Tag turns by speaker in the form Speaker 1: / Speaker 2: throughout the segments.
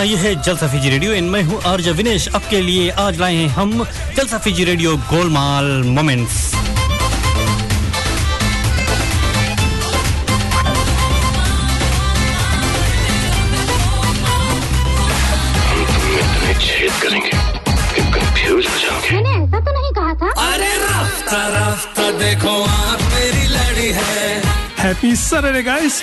Speaker 1: हाँ ये है जलसा फीजी रेडियो। इन मैं हूँ आर्ज विनेश। आपके लिए आज लाए हैं हम जलसा फीजी रेडियो गोलमाल मोमेंट्स।
Speaker 2: तो नहीं कहा था।
Speaker 3: रास्ता रास्ता देखो आप मेरी लड़ी है।
Speaker 4: Happy Saturday, guys!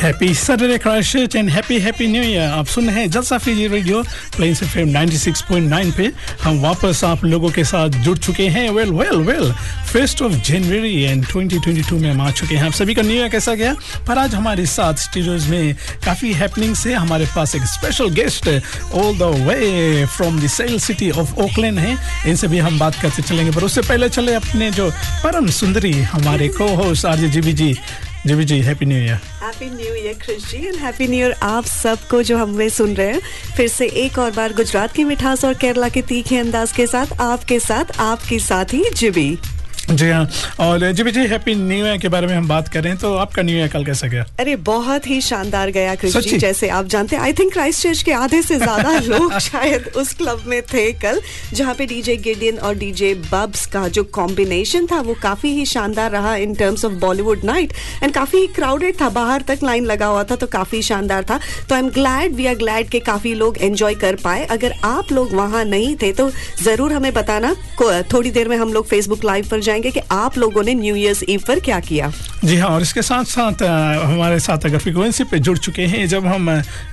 Speaker 4: Happy Saturday Christ and happy happy new year आप सुन रहे हैं Jalsa Fiji radio Plains F M 96.9 पे। हम वापस आप लोगों के साथ जुड़ चुके हैं। Well well well first of January and 2022 में हम आ चुके हैं। आप सभी का न्यू ईयर कैसा गया? पर आज हमारे साथ स्टूडियोज में काफ़ी हैपनिंग से हमारे पास एक special guest all the way from the sail city of Auckland है। इनसे भी हम बात करते चलेंगे। पर उससे पहले चले अपने जो परम सुंदरी हमारे को होस्ट आर जी जी जी जी जी happy new year
Speaker 5: happy new year Krish ji and happy new year आप सबको जो हम वे सुन रहे हैं। फिर से एक और बार गुजरात की मिठास और केरला के तीखे अंदाज के साथ, आपके साथ आपके साथ ही जिबी।
Speaker 4: जी हाँ। और जी जी हैप्पी न्यू ईयर के बारे में हम बात करें तो आपका न्यू ईयर कल कैसा गया?
Speaker 5: अरे बहुत ही शानदार गया जी जैसे आप जानते हैं आई थिंक क्राइस्ट चर्च के आधे से ज़्यादा लोग शायद उस क्लब में थे कल जहाँ पे डीजे गिडियन और डीजे बब्स का जो कॉम्बिनेशन था वो काफ़ी ही शानदार रहा in terms of Bollywood night and काफ़ी क्राउडेड था बाहर तक लाइन लगा हुआ था तो काफ़ी शानदार था। तो I am glad we are glad के काफ़ी लोग एंजॉय कर पाए। अगर आप लोग वहाँ नहीं थे तो ज़रूर हमें बताना थोड़ी देर में हम लोग फेसबुक लाइव पर जाएँगे कि आप लोगों ने न्यू ईयर्स ईव पर क्या किया?
Speaker 4: जी हाँ और इसके साथ साथ हमारे साथ अगर फ्रिक्वेंसी पे जुड़ चुके हैं, जब हम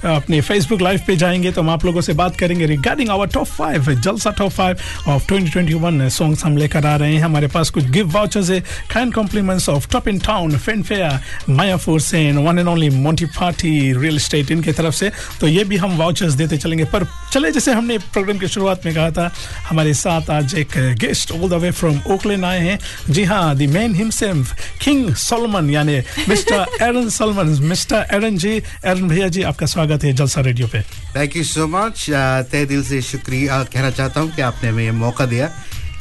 Speaker 4: अपने फेसबुक लाइव पे जाएँगे तो हम आप लोगों से बात करेंगे regarding our top five Jalsa top five of 2021 songs हम लेकर आ रहे हैं। हमारे पास कुछ गिफ्ट वाउचर्स है kind compliments of top in town fan fare Maya Foods and one and only Monty Party Real Estate इनके तरफ़ से। तो ये भी हम वाउचर्स देते चलेंगे। पर चले, जैसे हमने प्रोग्राम की शुरुआत में कहा था, हमारे साथ आज एक guest all the way from Auckland आए हैं। जी हाँ the man himself King Solomon यानी mister Aaron Solomon mister Aaron ji Aaron भैया जी आपका स्वागत है जलसा रेडियो पे।
Speaker 6: थैंक यू सो मच तय दिल से शुक्रिया। कहना चाहता हूँ कि आपने हमें ये मौका दिया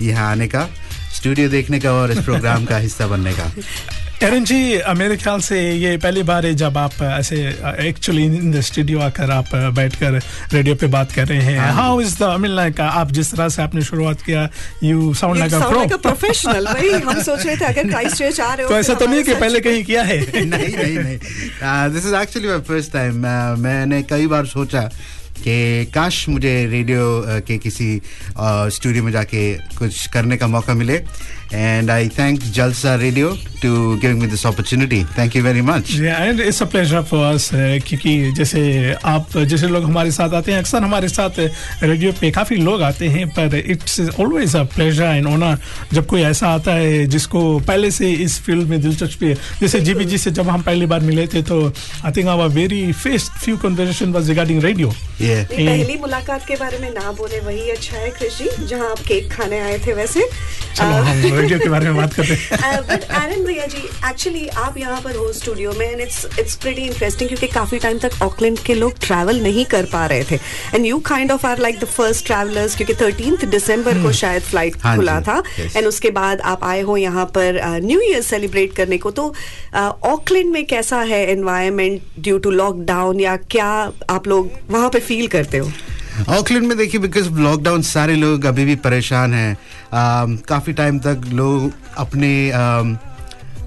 Speaker 6: यहाँ आने का स्टूडियो देखने का और इस प्रोग्राम का हिस्सा बनने का।
Speaker 4: एरन जी मेरे ख्याल से ये पहली बार है जब आप ऐसे एक्चुअली इन द स्टूडियो आकर आप अ, बैठकर रेडियो पे बात कर रहे हैं। How is the I mean like आप जिस तरह से आपने शुरुआत किया you sound like a pro
Speaker 5: professional भाई हम सोच रहे थे अगर क्राइस्ट चर्च आ रहे हो
Speaker 4: तो ऐसा तो नहीं कि पहले कहीं किया है।
Speaker 6: नहीं नहीं नहीं। This is actually my first time मैंने कई बार सोचा कि काश मुझे रेडियो के किसी स्टूडियो में जाके कुछ करने का मौका मिले। And I thank Jalsa radio to giving me this opportunity thank you very much
Speaker 4: and it's a pleasure for us क्योंकि जैसे आप जैसे लोग हमारे साथ आते हैं अक्सर हमारे साथ रेडियो पे काफ़ी लोग आते हैं पर it's always a pleasure and honour जब कोई ऐसा आता है जिसको पहले से इस फ़ील्ड में दिलचस्पी है। जैसे जीबी जी से जब हम पहली बार मिले थे तो I think our very first few conversation was
Speaker 6: regarding
Speaker 5: radio पहली मुलाकात के बारे में ना बोले वही अच्छा है क्रिश जहाँ आप केक खाने आए थे वैसे।
Speaker 4: रेडियो के बारे में बात करते हैं।
Speaker 5: बट एरन भैया जी एक्चुअली आप यहाँ पर हो स्टूडियो में and it's it's pretty interesting क्योंकि काफ़ी टाइम तक ऑकलैंड के लोग ट्रैवल नहीं कर पा रहे थे। And you kind of are like the first travellers क्योंकि थर्टींथ दिसंबर को शायद फ़्लाइट
Speaker 6: हाँ
Speaker 5: खुला था। एंड उसके बाद आप आए हो यहाँ पर न्यू ईयर सेलिब्रेट करने को। तो ऑकलैंड में कैसा है एनवायरमेंट ड्यू टू लॉकडाउन या क्या आप लोग वहाँ पे फील करते हो?
Speaker 6: ऑकलैंड में देखिए बिकॉज़ लॉकडाउन सारे लोग अभी भी परेशान हैं um, काफ़ी टाइम तक लोग अपने um,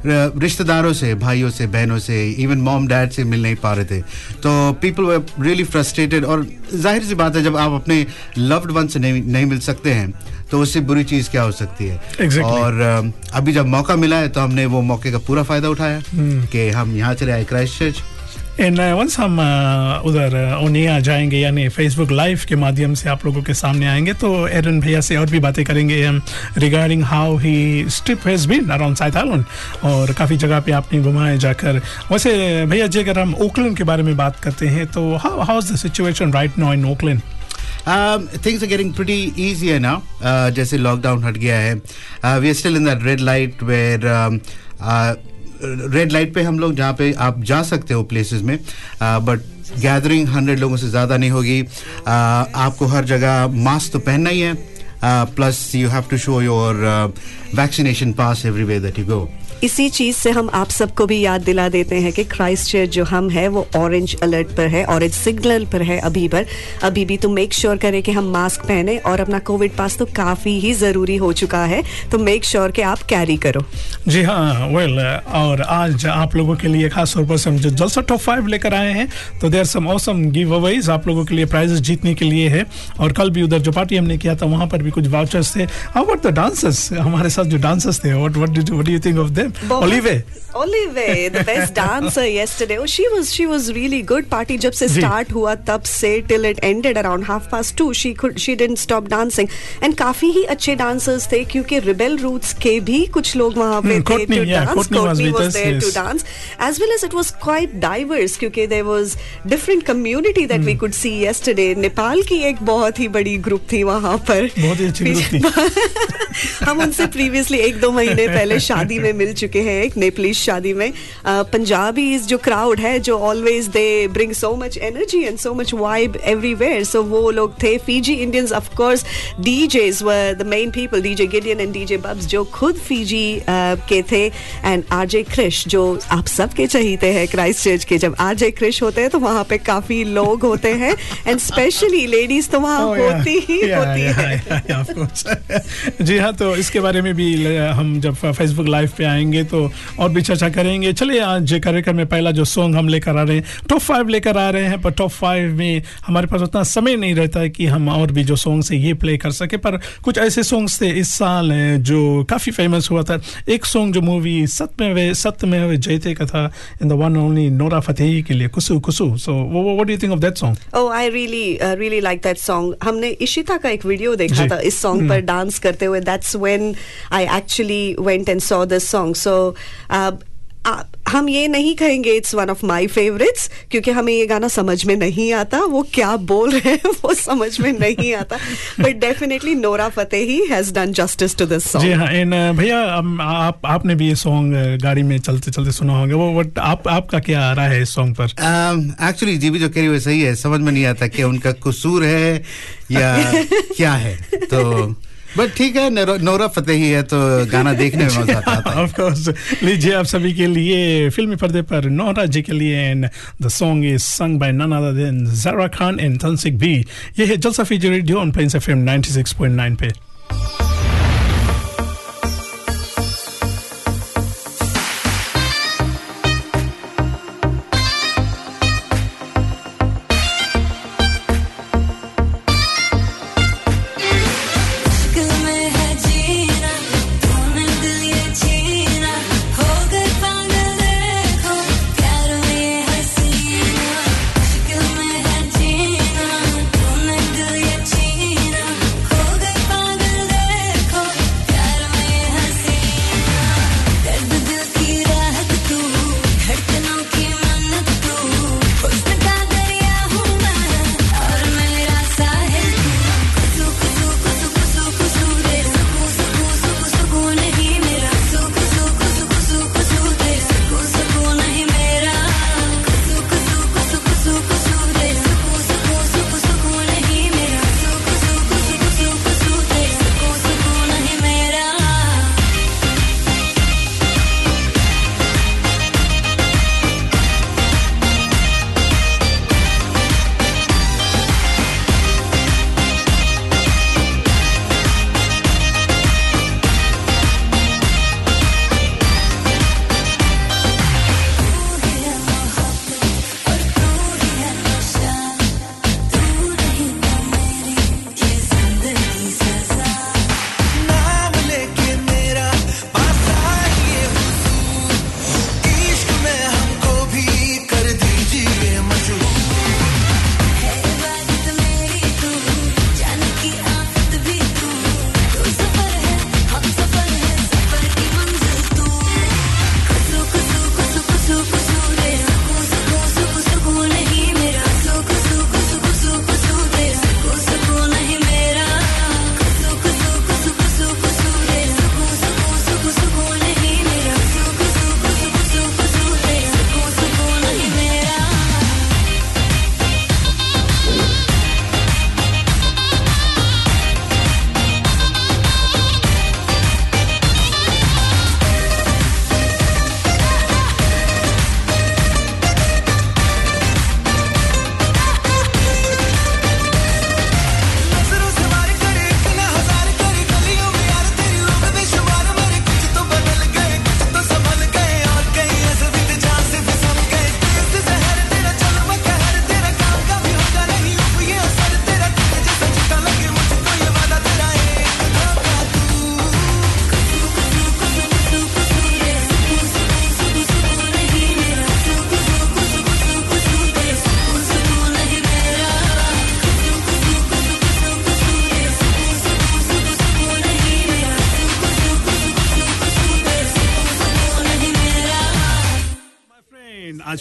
Speaker 6: रिश्तेदारों से भाइयों से बहनों से इवन मॉम डैड से मिल नहीं पा रहे थे तो पीपल वर रियली फ्रस्ट्रेटेड और ज़ाहिर सी बात है जब आप अपने लव्ड वन से नहीं नहीं मिल सकते हैं तो उससे बुरी चीज़ क्या हो सकती है
Speaker 4: Exactly.
Speaker 6: और um, अभी जब मौका मिला है तो हमने वो मौके का पूरा फ़ायदा उठाया hmm. कि हम यहाँ चले आए क्राइस्ट चर्च
Speaker 4: एंड वंस हम uh, उधर ओनिया जाएँगे यानी फेसबुक लाइव के माध्यम से आप लोगों के सामने आएँगे तो एरन भैया से और भी बातें करेंगे regarding how he strip has been around South Island और काफ़ी जगह पे आपने घुमाए जाकर। वैसे भैया जी अगर हम ओकलैंड के बारे में बात करते हैं तो how is the situation right now in Auckland
Speaker 6: things are getting pretty easy now जैसे लॉकडाउन हट गया है। We are still in that red light where red light पे हम लोग जहाँ पे आप जा सकते हो प्लेसेस में बट गैदरिंग हंड्रेड लोगों से ज़्यादा नहीं होगी। आपको हर जगह मास्क तो पहनना ही है। Plus you have to show your vaccination pass everywhere that you go
Speaker 5: इसी चीज़ से हम आप सबको भी याद दिला देते हैं कि क्राइस्ट चर्च जो हम है, वो ऑरेंज अलर्ट पर है ऑरेंज सिग्नल पर है अभी पर। अभी भी तो मेक श्योर करें कि हम मास्क पहने और अपना कोविड पास तो काफ़ी ही ज़रूरी हो चुका है तो मेक श्योर कि आप कैरी करो।
Speaker 4: जी हाँ वेल और आज आप लोगों के लिए खास तौर पर हम जो जलसा टॉप फाइव लेकर आए हैं तो there some awesome giveaways आप लोगों के लिए प्राइजेस जीतने के लिए है। और कल भी उधर जो पार्टी हमने किया था, वहाँ पर भी कुछ वाउचर्स थे। हाउ अबाउट द डांसर्स हमारे साथ जो डांसर्स थे did what do you think of them Olive Olive,
Speaker 5: Olive, the best dancer yesterday. Oh, she was she was really good. Party जब से start हुआ तब से till it ended around half past two. She could she didn't stop dancing. And काफ़ी ही अच्छे dancers थे क्योंकि rebel roots के भी कुछ लोग वहाँ पे
Speaker 4: Hmm,
Speaker 5: थे to dance.
Speaker 4: Courtney was
Speaker 5: there to dance. As well as it was quite diverse क्योंकि there was different community that
Speaker 4: Hmm.
Speaker 5: we could see yesterday. Nepal की एक बहुत ही बड़ी ग्रुप थी वहाँ पर.
Speaker 4: बहुत ही अच्छी ग्रुप थी
Speaker 5: हम उनसे प्रीवियसली एक दो महीने पहले शादी में मिल चुके हैं एक नेपाली शादी में। पंजाबी जो क्राउड है जो always they bring so much energy and so much vibe everywhere so वो लोग थे Fiji Indians of course DJs were the main people DJ Gideon and DJ Bubs जो खुद फीजी के थे। एंड आरजे क्रिश जो आप सबके चाहते हैं क्राइस्ट चर्च के। जब आरजे क्रिश होते हैं तो वहाँ पे काफ़ी लोग होते हैं। एंड स्पेशली लेडीज़ तो वहाँ
Speaker 4: Oh, yeah.
Speaker 5: होती ही
Speaker 4: Yeah,
Speaker 5: होती
Speaker 4: yeah,
Speaker 5: है।
Speaker 4: yeah, yeah, course. जी हाँ तो इसके बारे में भी हम जब फेसबुक लाइव पे आएँगे तो और भी चर्चा करेंगे। चलिए आज कार्यक्रम में पहला जो सॉन्ग हम लेकर आ रहे हैं टॉप फाइव लेकर आ रहे हैं पर टॉप फाइव में हमारे पास उतना समय नहीं रहता है कि हम और भी जो सॉन्ग्स है ये प्ले कर सके पर कुछ ऐसे सॉन्ग्स थे इस साल जो काफ़ी फ़ेमस हुआ था। एक सॉन्ग जो मूवी सत्य में सत्य में जयते का था in the one only Nora Fatehi के लिए Kusu Kusu. So what do you think of that
Speaker 5: song I really, uh, really like that song. हमने इशिता का एक वीडियो देखा था इस सॉन्ग पर डांस करते हुए। That's when I actually went and saw this song. So, uh, आ- हम ये नहीं कहेंगे it's one of my favourites क्योंकि हमें ये गाना समझ में नहीं आता। वो क्या बोल रहे हैं वो समझ में नहीं आता। But definitely Nora Fatehi has done justice to this
Speaker 4: song
Speaker 5: जी
Speaker 4: हाँ एंड भैया आप आपने भी ये सॉन्ग गाड़ी में चलते चलते सुना होगा। वो बट आप आपका क्या आ रहा है इस सॉन्ग पर?
Speaker 6: एक्चुअली जी भी जो कह रही है सही है। समझ में नहीं आता कि उनका कसूर है या क्या है। तो बट ठीक है नोरा फतेही है तो गाना देखने में मज़ा आता है।
Speaker 4: ऑफ़ कोर्स लीजिए आप सभी के लिए फिल्मी पर्दे पर नोरा जी के लिए and the song is sung by none other than Zara Khan and Tanishk भी ये है Jalsa Fiji radio on Plains FM 96.9 पे।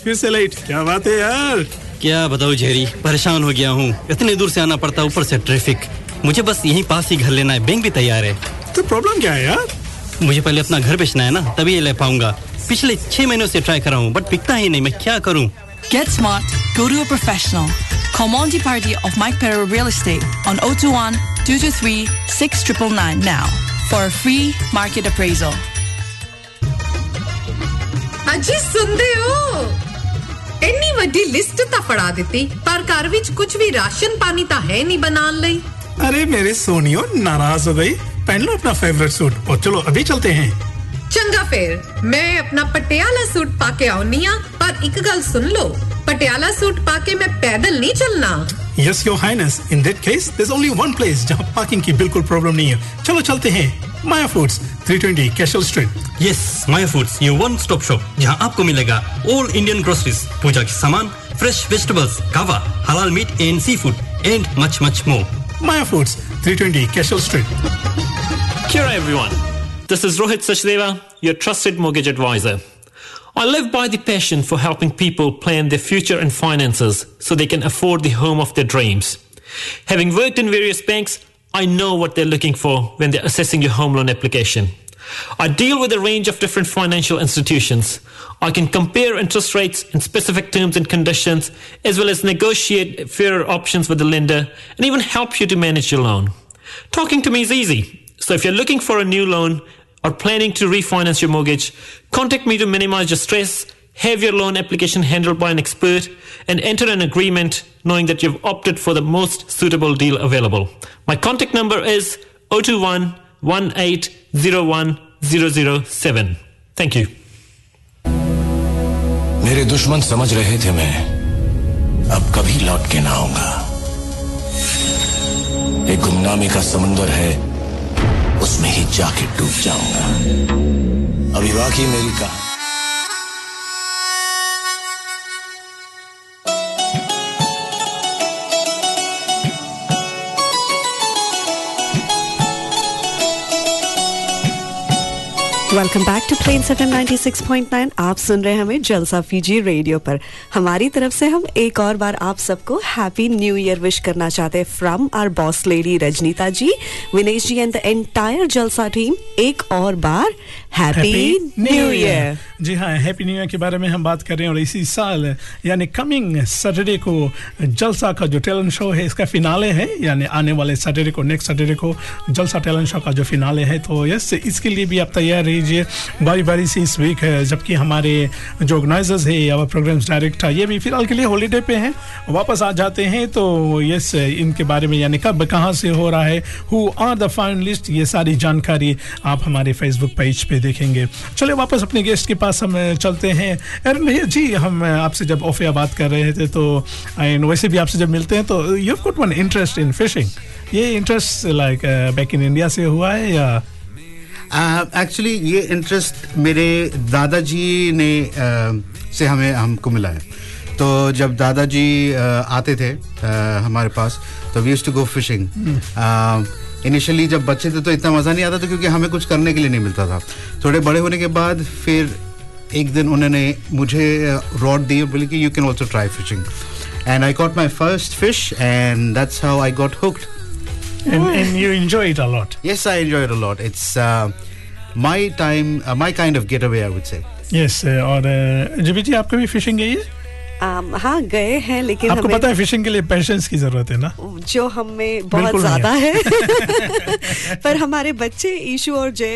Speaker 4: फिर से लेट क्या बात है यार।
Speaker 1: क्या बताओ जेरी परेशान हो गया हूँ। इतने दूर से आना पड़ता ऊपर से ट्रैफ़िक मुझे बस यहीं पास ही घर लेना है बैंक भी तैयार है।
Speaker 4: तो प्रॉब्लम क्या है यार?
Speaker 1: मुझे पहले अपना घर बेचना है ना तभी ये ले पाऊँगा। पिछले छह महीनों से ट्राई कर रहा हूँ बट पिकता ही नहीं मैं क्या करूँ?
Speaker 7: Get Get smart. Go to a professional. Call real Party on O two one two two three six triple nine for for free market appraisal.
Speaker 8: अजी सुन हो? ਇੰਨੀ ਵੱਡੀ ਲਿਸਟ ਤਾਂ ਫੜਾ ਦਿੱਤੀ ਪਰ ਘਰ ਵਿੱਚ ਕੁਝ ਵੀ ਰਾਸ਼ਨ ਪਾਣੀ ਤਾਂ ਹੈ ਨਹੀਂ ਬਣਾਉਣ ਲਈ
Speaker 4: अरे मेरे सोनियो नाराज हो गई पहन लो अपना फेवरेट सूट और चलो अभी चलते हैं
Speaker 8: ਚੰਗਾ ਫੇਰ ਮੈਂ ਆਪਣਾ ਪਟਿਆਲਾ ਸੂਟ ਪਾ ਕੇ ਆਉਣੀ ਆ ਪਰ ਇੱਕ ਗੱਲ ਸੁਣ ਲਓ ਪਟਿਆਲਾ ਸੂਟ ਪਾ ਕੇ ਮੈਂ ਪੈਦਲ ਨਹੀਂ ਚੱਲਣਾ
Speaker 4: yes your highness in that case there's only one place जहाँ पार्किंग की बिल्कुल प्रॉब्लम नहीं है चलो चलते हैं Maya foods 320 Cashel street
Speaker 1: yes Maya foods ये वन स्टॉप शॉप जहां आपको मिलेगा ऑल इंडियन ग्रोसरीज पूजा के सामान फ्रेश वेजिटेबल्स कावा हलाल meat and seafood and much much more
Speaker 4: Maya foods 320 Cashel street
Speaker 9: Kia ora, everyone. This is Rohit Sachdeva, your trusted mortgage advisor. I live by the passion for helping people plan their future and finances so they can afford the home of their dreams. Having worked in various banks, I know what they're looking for when they're assessing your home loan application. I deal with a range of different financial institutions. I can compare interest rates and specific terms and conditions, as well as negotiate fairer options with the lender and even help you to manage your loan. Talking to me is easy. So if you're looking for a new loan or planning to refinance your mortgage, contact me to minimize your stress, have your loan application handled by an expert, and enter an agreement knowing that you've opted for the most suitable deal available. My contact number is 021 1801 007. Thank you.
Speaker 10: मेरे दुश्मन समझ रहे थे मैं अब कभी लौट के ना आऊंगा एक गुमनामी का समुंदर है उसमें ही जाके डूब जाऊंगा अभी बाकी मेरी कहा
Speaker 5: welcome back to Plains seven 96.9 आप सुन रहे हैं हमें जलसा फीजी रेडियो पर। हमारी तरफ़ से हम एक और बार आप सबको हैप्पी न्यू ईयर विश करना चाहते हैं from our boss lady Rajnita ji Vinesh ji and the entire Jalsa team एक और बार हैप्पी न्यू ईयर
Speaker 4: जी हाँ हैप्पी न्यू ईयर के बारे में हम बात कर रहे हैं और इसी साल यानी कमिंग सैटरडे को जलसा का जो टैलेंट शो है इसका फिनाले है यानी आने वाले सैटरडे को नेक्स्ट सैटरडे को जलसा टैलेंट शो का जो फिनाले है तो यस इसके लिए भी आप तैयार रहिए। बारी बारी से इस वीक है जबकि हमारे जो ऑर्गेनाइजर्स है या प्रोग्राम्स डायरेक्टर ये भी फ़िलहाल के लिए हॉलीडे पे हैं वापस आ जाते हैं तो यस इनके बारे में यानी कब कहाँ से हो रहा है हु आर द फाइनलिस्ट ये सारी जानकारी आप हमारे फेसबुक पेज पे देखेंगे। चलिए वापस अपने गेस्ट के पास हम चलते हैं। अरे भैया जी हम आपसे जब ऑफिया बात कर रहे थे तो एंड वैसे भी आपसे जब मिलते हैं तो you good one interest in fishing ये interest like back in India से हुआ है या?
Speaker 6: एक्चुअली uh, ये इंटरेस्ट मेरे दादाजी ने uh, से हमें हमको मिला है। तो जब दादाजी uh, आते थे uh, हमारे पास तो we use to go fishing initially जब बच्चे थे तो इतना मज़ा नहीं आता था क्योंकि हमें कुछ करने के लिए नहीं मिलता था थोड़े बड़े होने के बाद फिर एक दिन उन्होंने मुझे रॉड दी बोली कि you can also try fishing and I got my first fish and that's how I got hooked
Speaker 4: and, and you enjoy it a lot.
Speaker 6: Yes, I enjoy it a lot. It's uh, my time, uh, my kind of getaway, I would say.
Speaker 4: Yes, uh, और जीबी जी आप कभी fishing है
Speaker 5: हाँ गए हैं लेकिन
Speaker 4: आपको पता है फिशिंग के लिए पेशेंस की ज़रूरत है ना?
Speaker 5: जो हमें बहुत ज़्यादा
Speaker 4: नहीं
Speaker 5: है। पर हमारे बच्चे ईशु और जय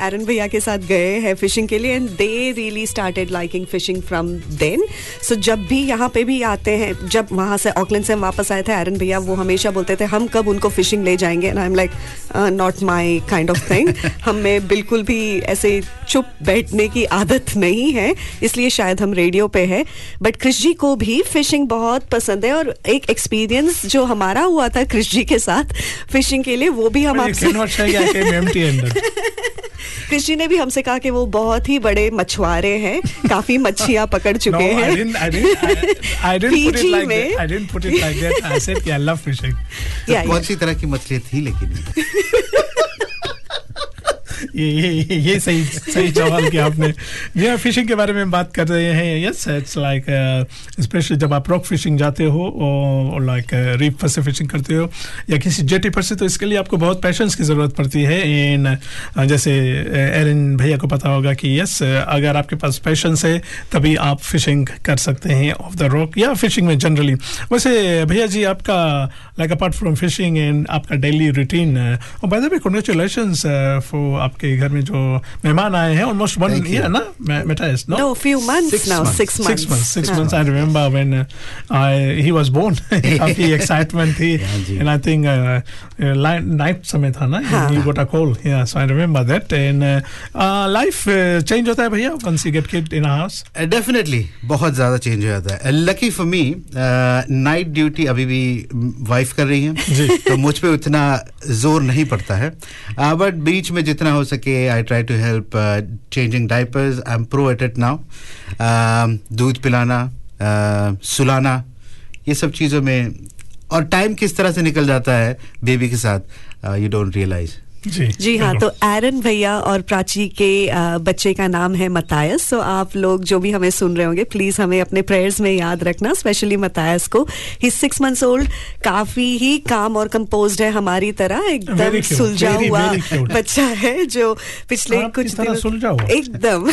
Speaker 5: एरन भैया के साथ गए हैं फिशिंग के लिए and they really started liking fishing from then so जब भी यहाँ पे भी आते हैं जब वहाँ से ऑकलैंड से हम वापस आए थे एरन भैया वो हमेशा बोलते थे हम कब उनको फिशिंग ले जाएँगे? And I am like not my kind of thing हमें बिल्कुल भी ऐसे चुप बैठने की आदत नहीं है इसलिए शायद हम रेडियो पे है। बट क्रिश जी को भी फिशिंग बहुत पसंद है और एक एक्सपीरियंस जो हमारा हुआ था क्रिश जी के साथ फिशिंग के लिए वो भी हम
Speaker 4: आपसे
Speaker 5: कृषि जी ने भी हमसे कहा कि वो बहुत ही बड़े मछुआरे हैं काफ़ी मछलियाँ पकड़ चुके हैं।
Speaker 4: कौन
Speaker 6: तो सी तरह की मछलियाँ थी लेकिन।
Speaker 4: ये ये ये सही सही सवाल किया आपने। हाँ फिशिंग के बारे में बात कर रहे हैं। यस इट्स लाइक स्पेशली जब आप रॉक फिशिंग जाते हो और लाइक रीफ पर से फिशिंग करते हो, या किसी जेटी पर से तो इसके लिए आपको बहुत पैशंस की ज़रूरत पड़ती है। इन जैसे एरन भैया को पता होगा कि यस अगर आपके पास पैशंस है, तभी आप फिशिंग कर सकते हैं ऑफ़ द रॉक या फिशिंग में जनरली वैसे, भैया जी, आपका like apart from fishing and आपका डेली रूटीन और by the way congratulations for आपके घर में जो मेहमान आए हैं almost one
Speaker 5: Thank you.
Speaker 4: Year ना मेटाइस no
Speaker 5: No, few months
Speaker 4: Six
Speaker 5: now,
Speaker 4: months.
Speaker 5: six
Speaker 4: Six
Speaker 5: months.
Speaker 4: months. Six
Speaker 5: हाँ.
Speaker 4: months. I remember when uh, I he was born. काफी excitement थी. and I think uh, uh, समय था ना. You got a call. Yeah, so I remember that. And uh, uh, life uh, change होता है भैया? Once you get kid in a house.
Speaker 6: Definitely बहुत ज़्यादा चेंज हो जाता है. Lucky for me night duty अभी भी वाइफ कर रही हैं। तो मुझ पे उतना ज़ोर नहीं पड़ता है. बट uh, बीच में जितना हो सके I try to help changing diapers I am pro at it now दूध पिलाना uh, सुलाना ये सब चीज़ों में और टाइम किस तरह से निकल जाता है बेबी के साथ यू डोंट रियलाइज़
Speaker 4: जी।
Speaker 5: जी हाँ तो एरन भैया और प्राची के अ, बच्चे का नाम है मतायस सो आप लोग जो भी हमें सुन रहे होंगे प्लीज़ हमें अपने प्रेयर्स में याद रखना स्पेशली मतायस को। ही सिक्स मंथ्स ओल्ड काफ़ी ही काम और कंपोज्ड है हमारी तरह एकदम सुलझा हुआ
Speaker 4: very cute.
Speaker 5: बच्चा है जो पिछले कुछ दिनों एकदम।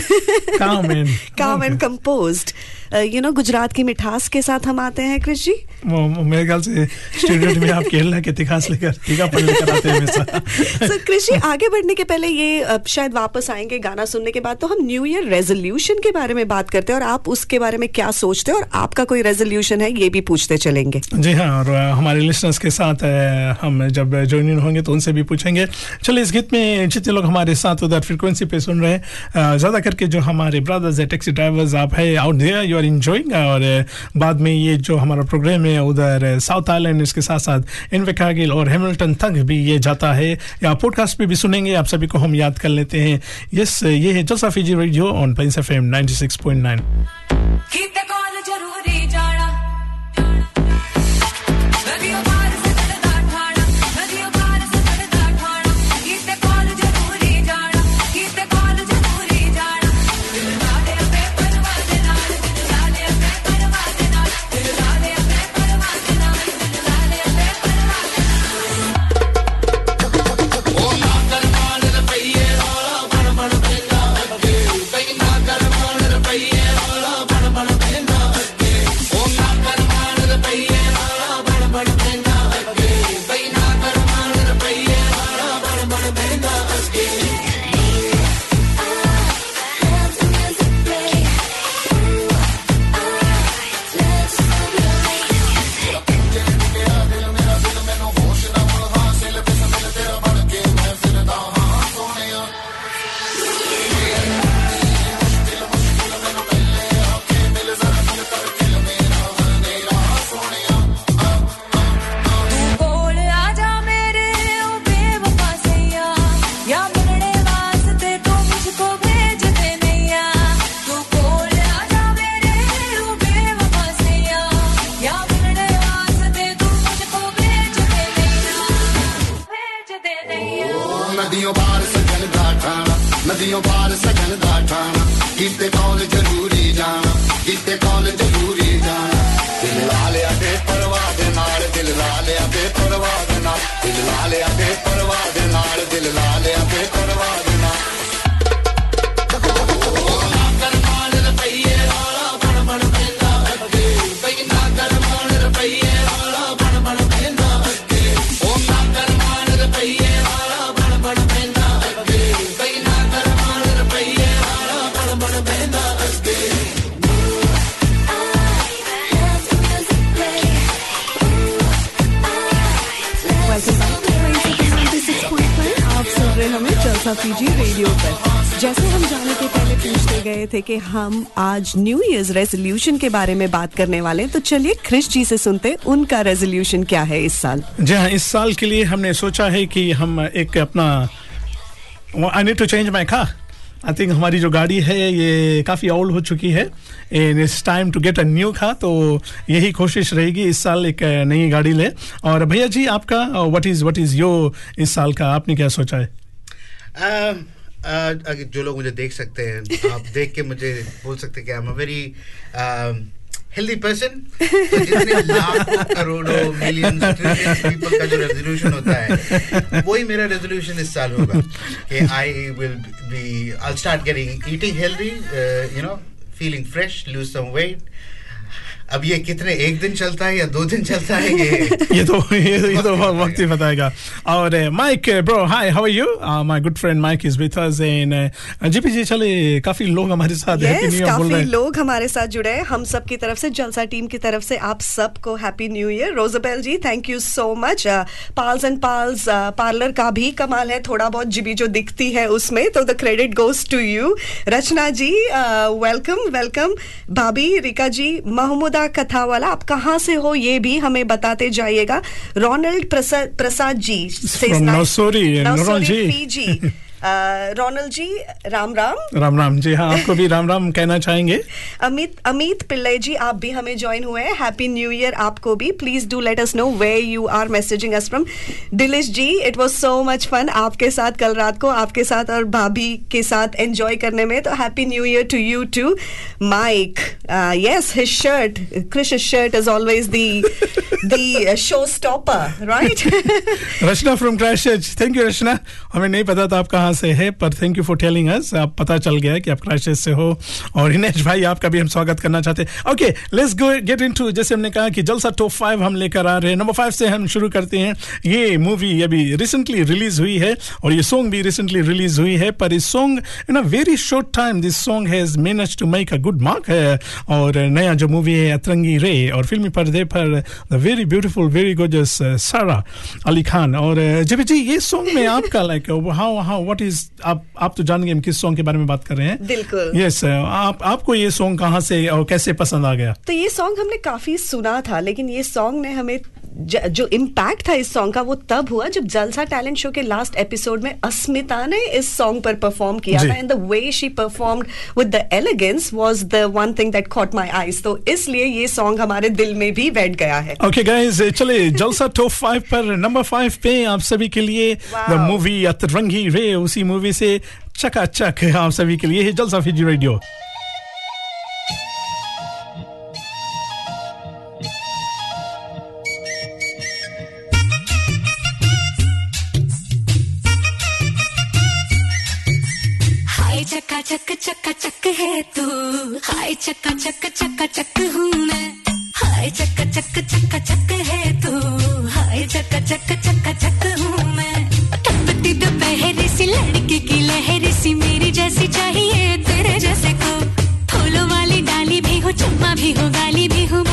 Speaker 4: Calm and
Speaker 5: composed you know Gujarat की मिठास के साथ हम आते हैं कृष जी?
Speaker 4: मेरे ख्याल से स्टूडेंट में आप केरला के तिखास लेकर तीखापन लेकर आते हैं
Speaker 5: सो कृषि आगे बढ़ने के पहले ये शायद वापस आएँगे गाना सुनने के बाद तो हम न्यू ईयर रेजोल्यूशन के बारे में बात करते हैं और आप उसके बारे में क्या सोचते हैं और आपका कोई रेजोल्यूशन है ये भी पूछते चलेंगे।
Speaker 4: जी हाँ और हमारे लिसनर्स के साथ हम जब ज्वाइन इन होंगे तो उनसे भी पूछेंगे। चलिए इस गीत में जितने लोग हमारे साथ उधर फ्रिक्वेंसी पे सुन रहे हैं ज़्यादा करके जो हमारे ब्रदर्स है टैक्सी ड्राइवर्स आप है out there you are enjoying और बाद में ये जो हमारा प्रोग्राम है, उधर साउथ आइलैंड इसके साथ साथ इनवेकागिल और हेमिल्टन तक भी ये जाता है। या पॉडकास्ट पे भी सुनेंगे, आप सभी को हम याद कर लेते हैं। यस ये है जोसाफी जी radio on Plains F M 96.9
Speaker 2: किते कॉल ज़रूरी
Speaker 5: हम आज न्यू ईयर रेजोल्यूशन के बारे में बात करने वाले हैं। तो चलिए क्रिश जी से सुनते हैं, उनका रेजोल्यूशन क्या है इस साल?
Speaker 4: जी हाँ इस साल के लिए हमने सोचा है कि हम एक अपना I need to change my car I think हमारी जो गाड़ी है ये काफ़ी ओल्ड हो चुकी है। And it's time to get a new car तो यही कोशिश रहेगी इस साल एक नई गाड़ी ले। और भैया जी आपका what is what is yo इस साल का आपने क्या सोचा है?
Speaker 6: अगर जो लोग मुझे देख सकते हैं आप देख के मुझे बोल सकते हैं कि I am a very healthy person तो जितने लाखों करोड़ों मिलियन पीपल का जो रेजोल्यूशन होता है वही मेरा रेजोल्यूशन इस साल होगा कि I will be I start getting eating healthy you know feeling fresh lose some weight अब ये कितने एक दिन चलता है या दो दिन चलता है ये?
Speaker 4: ये तो ये, ये तो वक्त ही बताएगा। और Mike bro hi how are you my good friend Mike is with us in GP ji चले काफ़ी लोग हमारे साथ हैप्पी
Speaker 5: yes,
Speaker 4: न्यू ईयर बोल रहे हैं।
Speaker 5: लोग हमारे साथ जुड़े हैं। हम सब की तरफ़ से जलसा टीम की तरफ़ से आप सबको happy new year Rosabel ji thank you so much Pal's and Pal's parlour का भी कमाल है थोड़ा बहुत जीबी जो दिखती है उसमें तो the credit goes to you Rachna ji welcome welcome भाभी रिका जी महमूदा आपदा कथा वाला आप कहाँ से हो ये भी हमें बताते जाइएगा। रोनल्ड प्रसाद जी
Speaker 4: से
Speaker 5: नौसोरी,
Speaker 4: नौसोरी
Speaker 5: नौसोरी जी रोनल जी राम राम।
Speaker 4: राम राम जी हाँ आपको भी राम राम कहना चाहेंगे।
Speaker 5: अमित अमित पिल्ले जी आप भी हमें ज्वाइन हुए हैं। हैप्पी न्यू ईयर आपको भी। Please do let us know where you are messaging us from Dilish ji it was so much fun आपके साथ कल रात को आपके साथ और भाभी के साथ एंजॉय करने में। तो happy new year to you too Mike yes his shirt crisp shirt is always the the show stopper right
Speaker 4: Rachna from crashes thank you Rachna. हमें नहीं पता था आप कहाँ से है, पर thank you for telling us आप पता चल गया है कि आप क्रैशेज से हो। और हिनेश भाई, आपका भी हम स्वागत करना चाहते हैं। Okay let's go get into जैसे हमने कहा कि जलसा टॉप फाइव हम लेकर आ रहे हैं। नंबर फाइव से हम शुरू करते हैं। ये मूवी अभी रिसेंटली रिलीज़ हुई है, और ये सॉन्ग भी रिसेंटली रिलीज़ हुई है, पर इस song in a very short time this song has manage to make a good mark है। और नया जो मूवी है, अतरंगी रे, और फिल्मी पर्दे पर the very beautiful very gorgeous Sara Ali Khan और जब जी, ये सॉन्ग में आपका like how how what is आप आप तो जान गए हम किस सॉन्ग के बारे में बात कर रहे हैं।
Speaker 5: बिल्कुल।
Speaker 4: यस yes, आप आपको ये सॉन्ग कहाँ से और कैसे पसंद आ गया?
Speaker 5: तो ये सॉन्ग हमने काफ़ी सुना था लेकिन ये सॉन्ग ने हमें ज, इम्पैक्ट था इस सॉन्ग का वो तब हुआ जब जलसा टैलेंट शो के लास्ट एपिसोड में अस्मिता ने इस सॉन्ग पर परफॉर्म किया था। And the way she performed with the elegance was the one thing that caught my eyes तो इसलिए ये सॉन्ग हमारे दिल में भी बैठ गया है।
Speaker 4: ओके गाइस चले जलसा टॉप फाइव पर नंबर फाइव पे आप सभी के लिए द मूवी अतरंगी रे उसी मूवी से चकाचक आप सभी के लिए जलसा फिजी रेडियो
Speaker 2: चक चक्का चक है तू हाय चक्का चक चक्का चक हूँ मैं हाय चक्का चक चक्का चक है तू हाय चक्का चक चक्का चक हूँ मैं टपती दोपहर सी लड़की की लहर सी मेरी जैसी चाहिए तेरे जैसे को फूलों वाली डाली भी हो चम्मा भी हो गाली भी हो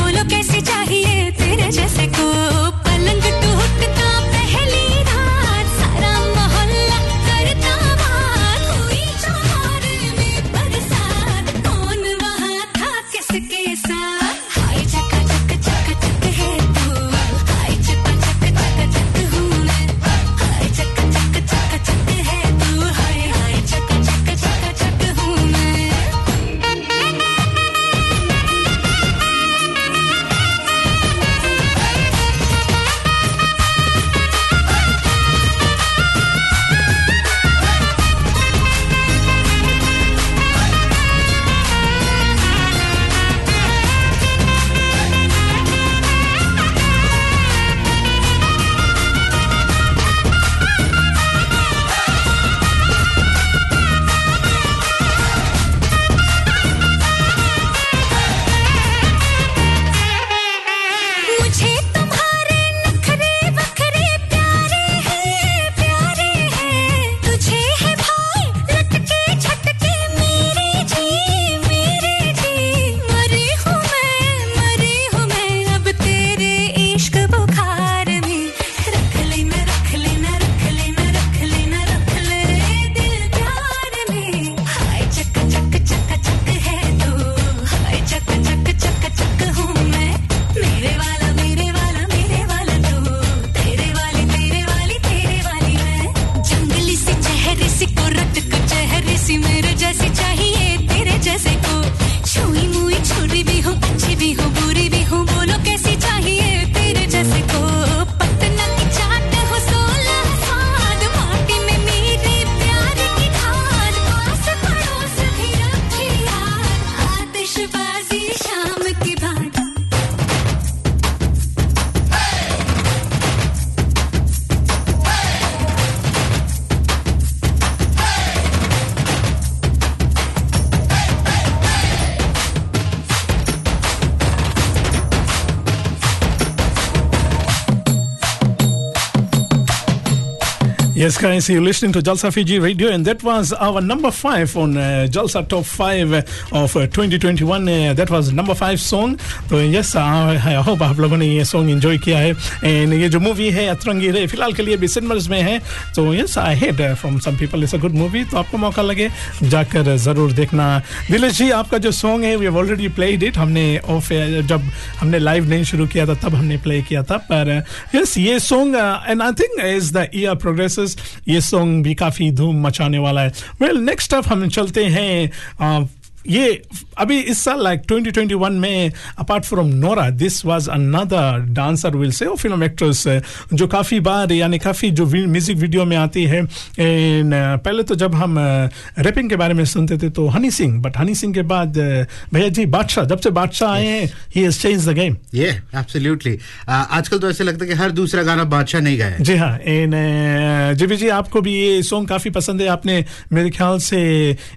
Speaker 4: Yes, guys, you're listening to Jalsa Fiji Radio, and that was our number five on uh, Jalsa Top 5 of uh, 2021. Uh, that was number five song. तो yes, I hope आप लोगों ने ये song enjoy किया है and ये जो movie है अतरंगी रे फ़िलहाल के लिए cinemas में है तो yes, I heard uh, from some people it's a good movie तो आपको मौका लगे जाकर ज़रूर देखना दिलेश जी आपका जो song है we have already played it हमने off जब हमने live नहीं शुरू किया था तब हमने play किया था पर yes ये song uh, and I think as the year progresses ये सॉन्ग भी काफ़ी धूम मचाने वाला है। वेल नेक्स्ट अब हम चलते हैं ये अभी इस साल लाइक 2021 में apart from Nora this was another dancer will say film actress जो काफ़ी बार यानी काफ़ी जो म्यूज़िक वीडियो में आती है एंड पहले तो जब हम रैपिंग के बारे में सुनते थे तो हनी सिंह बट हनी सिंह के बाद भैया जी बादशाह जब से बादशाह आए हैं he has change the game
Speaker 6: ये एब्सोल्युटली आजकल तो ऐसे लगता है कि हर दूसरा गाना बादशाह नहीं गाया
Speaker 4: जी हाँ एंड जीवी जी आपको भी ये सॉन्ग काफ़ी पसंद है। आपने मेरे ख्याल से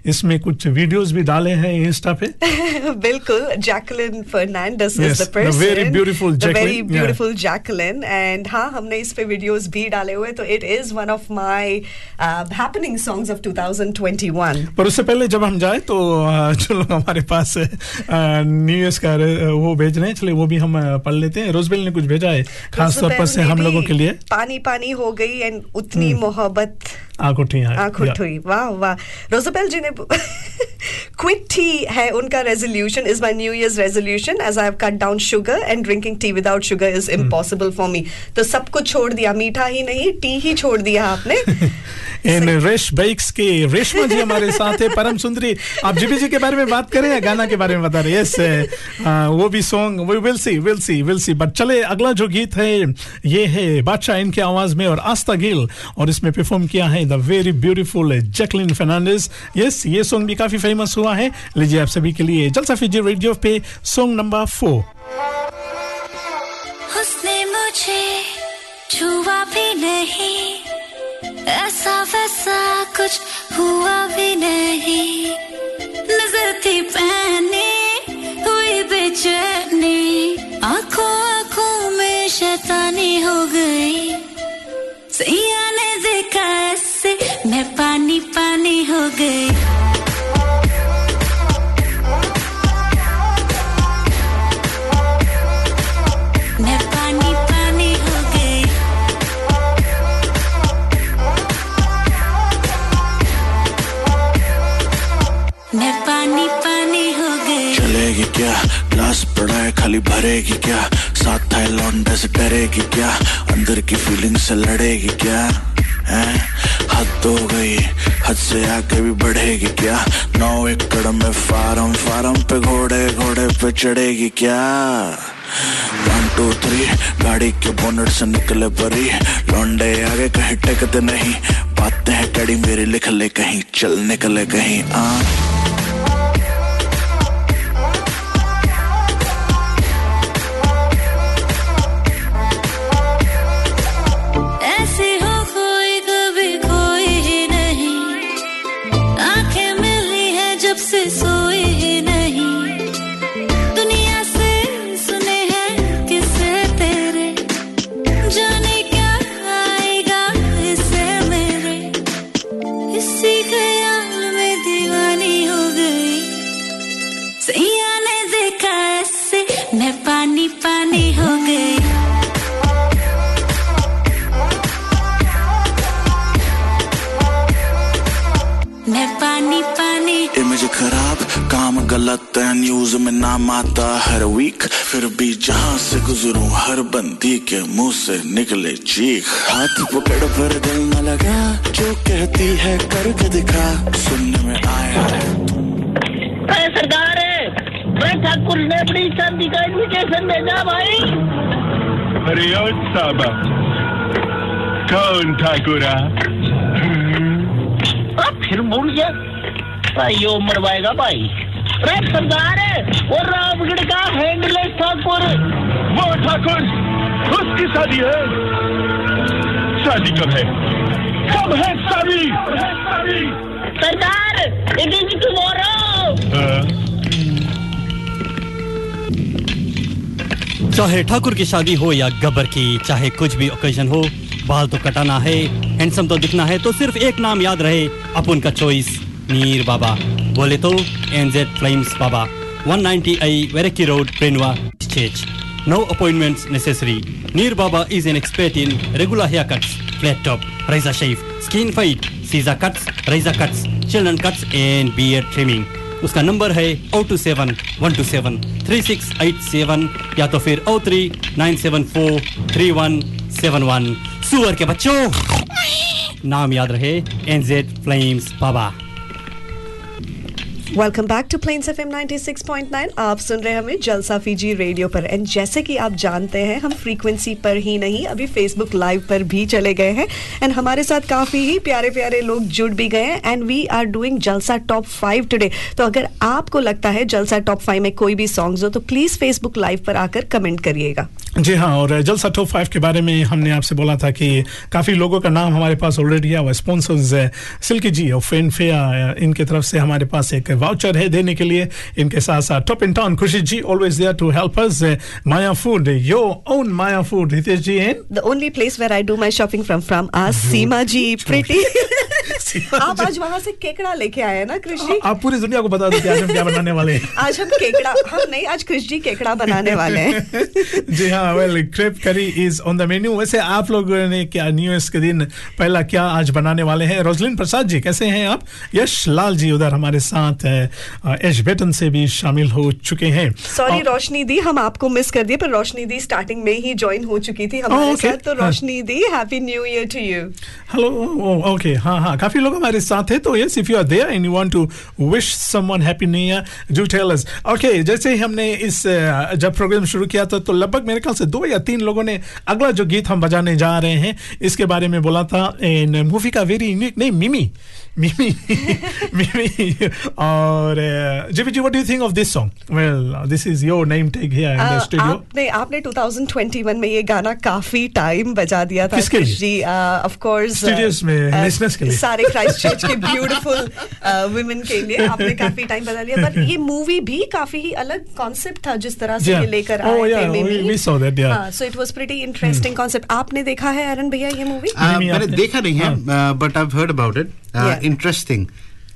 Speaker 4: इसमें कुछ वीडियोस भी डाले हैं इंस्टा पे?
Speaker 5: बिल्कुल
Speaker 4: Jacqueline
Speaker 5: Fernandez is
Speaker 4: the
Speaker 5: person
Speaker 4: very beautiful
Speaker 5: the
Speaker 4: very
Speaker 5: beautiful Jacqueline and हाँ हमने इस पे वीडियोस भी डाले हुए तो it is one of my happening songs of 2021
Speaker 4: पर उससे पहले जब हम जाए तो अ, जो लोग हमारे पास न्यू ईयर्स का वो भेज रहे हैं चलिए वो भी हम पढ़ लेते हैं। रोजबेल ने कुछ भेजा है खास तौर पर से हम लोगों के लिए।
Speaker 5: पानी पानी हो गई एंड उतनी
Speaker 4: हम्म।
Speaker 5: मोहब्बत वाह वाह। रोजबेल जी ने क्विट टी है उनका resolution is my new year's resolution as I have cut down sugar and drinking tea without sugar is impossible for me तो सब कुछ छोड़ दिया मीठा ही नहीं टी ही छोड़ दिया आपने।
Speaker 4: इन रेश बाइक्स के रेशमा जी हमारे साथ है परम सुंदरी। आप जीबी जी के बारे में बात करें या गाना के बारे में बता रहे यस वो भी सॉन्ग वो will see will see will see but चले अगला जो गीत है ये है बादशाह इनके आवाज़ में और आस्था गिल और इसमें परफॉर्म किया है the very beautiful Jacqueline Fernandez yes ये सॉन्ग भी काफ़ी फ़ेमस हुआ है। लीजिए आप सभी के लिए जलसा फीजी रेडियो पे सॉन्ग नंबर फोर
Speaker 2: उसने मुझे छुआ भी नहीं। ऐसा वैसा कुछ हुआ भी नहीं। नज़र थी पहनी हुई बेचैनी। आँखों आँखों में शैतानी हो गई। सैया ने देखा ऐसे मैं पानी पानी हो गई। मैं पानी पानी हो हो
Speaker 10: चलेगी क्या? ग्लास पड़ा है, खाली भरेगी क्या? साथ है लौंडे से डरेगी क्या? अंदर की फीलिंग से लड़ेगी क्या? हैं? हद हो गई हद से आगे भी बढ़ेगी क्या? नौ एकड़ में फार्म फार्म पे घोड़े घोड़े पे चढ़ेगी क्या? वन टू थ्री गाड़ी के बोनट से निकले परी। लौंडे आगे कहीं टेकते नहीं। बातें हैं, कड़ी मेरी लिख ले कहीं, चल निकले कहीं आ न्यूज़ में नाम आता हर वीक फिर भी जहाँ से गुजरूं हर बंदी के मुँह से निकले चीख। हाथ पकड़ पर दिल न लगा जो कहती है करके दिखा। सुनने में आया है।
Speaker 11: सरदार ठाकुर ने अपनी शादी का इन्विटेशन भेजा भाई।
Speaker 12: अरे साबा कौन ठाकुरा
Speaker 11: फिर भूल गया भाई यो मरवाएगा भाई। सरदार वो रामगढ़ का हैंडलेस ठाकुर।
Speaker 12: वो ठाकुर उसकी शादी है। शादी कब है? कब है शादी?
Speaker 11: सरदार इट इज़ टुमारो
Speaker 1: चाहे ठाकुर की शादी हो या गब्बर की चाहे कुछ भी ओकेजन हो बाल तो कटाना है हैंडसम तो दिखना है तो सिर्फ़ एक नाम याद रहे अपन का चॉइस मीर बाबा। बोले तो एनजेड फ्लेम्स बाबा 190 आई वेरकी रोड प्रेनवा चेच नो अपॉइंटमेंट्स नेसेसरी नीर बाबा is an expert in regular hair cuts flat top razor shave skin fade scissor cuts razor cuts children cuts and beard trimming उसका नंबर है o two seven one two seven three six eight seven या तो फिर o three nine seven four three one seven one सुअर के बच्चों! नाम याद रहे NZ Flames Baba
Speaker 5: welcome back to Plains FM 96.9 आप सुन रहे हैं हमें जलसा फीजी रेडियो पर। एंड जैसे कि आप जानते हैं, हम फ्रीक्वेंसी पर ही नहीं, अभी फेसबुक लाइव पर भी चले गए हैं। एंड हमारे साथ काफ़ी ही प्यारे प्यारे लोग जुड़ भी गए हैं। And we are doing Jalsa top five today तो अगर आपको लगता है जलसा टॉप फाइव में कोई भी सॉन्ग्स हो तो प्लीज़ फेसबुक लाइव पर आकर कमेंट करिएगा।
Speaker 4: जी हाँ और जलसा टॉप फाइव के बारे में हमने आपसे बोला था कि काफ़ी लोगों का नाम हमारे पास ऑलरेडी है वो स्पॉन्सर्स है। सिल्की जी और फेन फेया इनके तरफ़ से हमारे पास एक वाउचर है देने के लिए। इनके साथ साथ top in town Khushi ji always there to help us Maya food you own Maya food Hitesh ji and
Speaker 5: the only place where I do my shopping from from R Seema ji pretty आप आज वहाँ से केकड़ा लेके आए हैं ना कृषि?
Speaker 4: आप पूरी दुनिया को बता दो आज हम क्या बनाने वाले हैं।
Speaker 5: आज हम केकड़ा हम नहीं आज कृष जी केकड़ा बनाने वाले हैं।
Speaker 4: जी हाँ well crepe curry is on the menu वैसे आप लोगों ने क्या न्यू ईयर के दिन पहला क्या आज बनाने वाले हैं? रोजलिन प्रसाद जी कैसे हैं आप? यश लाल जी उधर हमारे साथ एश बेटन से भी शामिल हो चुके हैं।
Speaker 5: सॉरी रोशनी दी हम आपको मिस कर दिए पर रोशनी दी स्टार्टिंग में ही ज्वाइन हो चुकी थी हमारे
Speaker 4: Oh,
Speaker 5: साथ। तो
Speaker 4: हाँ।
Speaker 5: रोशनी दी happy new year to you
Speaker 4: hello okay हाँ हाँ काफ़ी लोग हमारे साथ हैं तो yes if you are there and you want to wish someone happy new year do tell us okay जैसे ही हमने इस जब प्रोग्राम शुरू किया था तो लगभग मेरे ख्याल से दो या तीन लोगों ने अगला जो गीत हम बजाने जा रहे हैं, इसके बारे में बोला था एंड मूवी का वेरी यूनिक नहीं मिमी मिमी मिमी और GP ji what do you think of this song well this is your name take here in the studio
Speaker 5: आपने आपने 2021 में ये गाना काफ़ी टाइम बजा दिया था
Speaker 4: किसके लिए?
Speaker 5: जी ऑफ़ कोर्स
Speaker 4: Studios में, listeners के लिए।
Speaker 5: सारे क्राइस्ट चर्च के ब्यूटीफुल वुमेन के लिए आपने काफ़ी टाइम बजा लिया पर ये मूवी भी काफ़ी ही अलग कॉन्सेप्ट था जिस तरह से ये लेकर
Speaker 4: Oh,
Speaker 5: आए थे
Speaker 4: we- we saw that, yeah.
Speaker 5: So it was pretty interesting concept आपने देखा है अरुण भैया ये मूवी
Speaker 6: Uh, मैंने देखा नहीं है but I heard about
Speaker 5: it.
Speaker 6: Interesting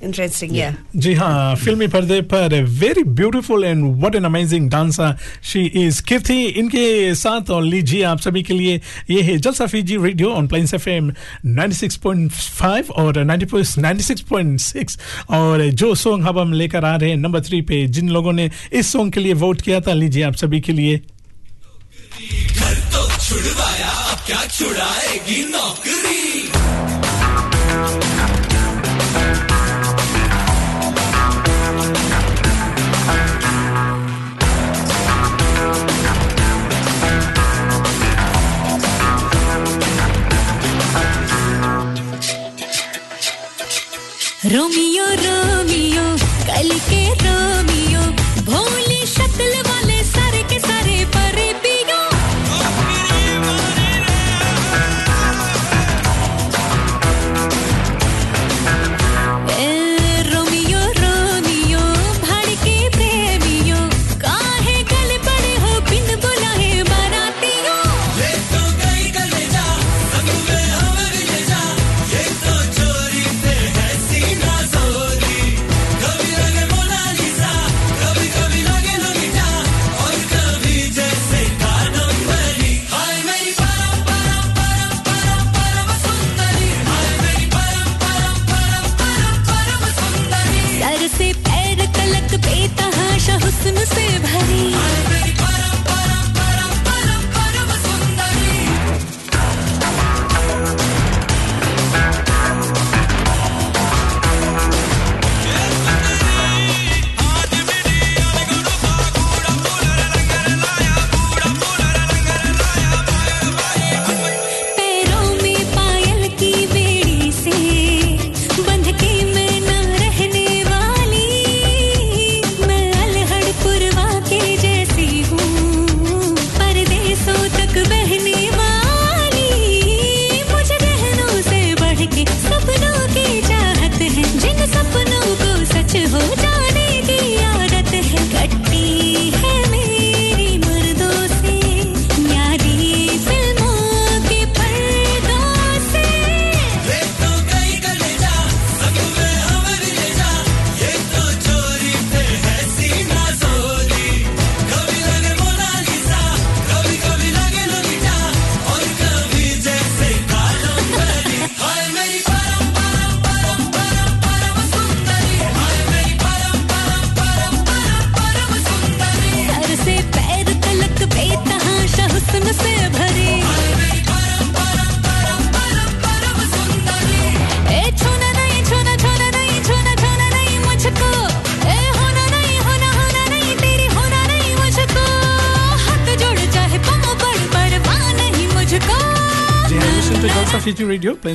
Speaker 5: interesting या
Speaker 4: जी हाँ फिल्मी पर्दे पर very beautiful and what an amazing dancer she is Kriti इनके साथ और लीजिए आप सभी के लिए ये है Jalsa Fiji radio on Plains F M 96.5 और 90 96.6 और जो सॉन्ग अब हम लेकर आ रहे हैं नंबर थ्री पे जिन लोगों ने इस सॉन्ग के लिए वोट किया था लीजिए आप सभी के लिए
Speaker 3: घर तो छुड़वाया अब क्या छुड़ाएगी नौकरी
Speaker 2: रोमियो रोमियो कल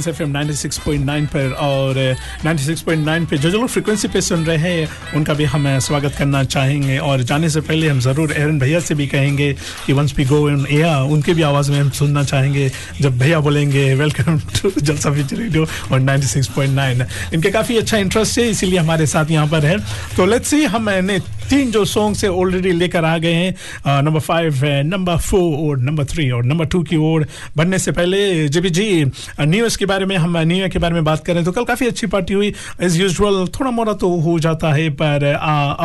Speaker 4: रेडियो प्लेन्स एफएम 96.9 पर और अ, 96.9 पे जो जो लोग फ्रिक्वेंसी पे सुन रहे हैं उनका भी हम स्वागत करना चाहेंगे। और जाने से पहले हम ज़रूर एरन भैया से भी कहेंगे कि once we go in air उनके भी आवाज़ में हम सुनना चाहेंगे। जब भैया बोलेंगे welcome to Jalsa Fiji radio और 96.9 इनके काफ़ी अच्छा इंटरेस्ट है इसीलिए हमारे साथ यहाँ पर है। तो लेट्स सी हमने तीन जो सॉन्ग से ऑलरेडी लेकर आ गए हैं नंबर फाइव नंबर फोर और नंबर थ्री और नंबर टू की ओर बढ़ने से पहले जीबी जी न्यू के बारे में हम न्यू ईयर के बारे में बात करें तो कल काफ़ी अच्छी पार्टी हुई एज यूजुअल थोड़ा मोड़ा तो हो जाता है पर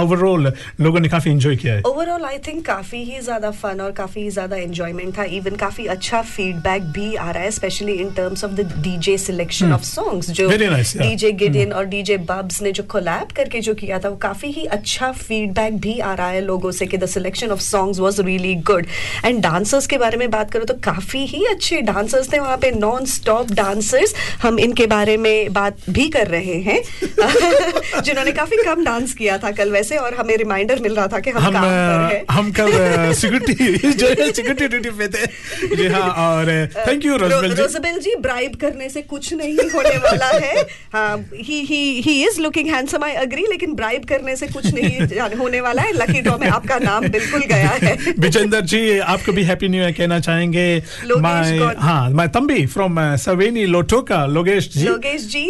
Speaker 4: ओवरऑल लोगों ने काफ़ी इंजॉय किया है
Speaker 5: ओवरऑल आई थिंक काफ़ी ही ज़्यादा फन और काफ़ी ज़्यादा एंजॉयमेंट था इवन काफ़ी अच्छा फीडबैक भी आ रहा है specially in terms of the DJ selection
Speaker 4: Hmm.
Speaker 5: Of songs जो. डीजे गिडियन और डीजे बब्स ने जो कोलैब करके जो किया था वो काफ़ी ही अच्छा फीडबैक भी आ रहा है लोगों से कि the selection of songs was really good and dancers के बारे में बात करो तो काफ़ी ही अच्छे डांसर्स थे वहाँ पे नॉन स्टॉप डांसर्स हम इनके बारे में बात भी कर रहे हैं। जिन्होंने काफ़ी कम डांस किया था कल वैसे और हमें रिमाइंडर मिल रहा था कि हम,
Speaker 4: हम
Speaker 5: काम पर हैं।
Speaker 4: हम कल सिक्योरिटी जो है सिक्योरिटी ड्यूटी पे थे। जी हाँ और thank you Rosabel ji.
Speaker 5: Rosabel ji bribe करने से कुछ नहीं होने वाला है। हाँ he he he is looking handsome I agree लेकिन ब्राइब करने से कुछ नहीं होने वाला है। लकी ड्रॉ में आपका नाम बिल्कुल गया है।
Speaker 4: विजेंदर जी आपको भी हैप्पी न्यू ईयर कहना चाहेंगे? माय हाँ my तंबी from Saweni Lautoka Logesh
Speaker 5: ji? Lokesh ji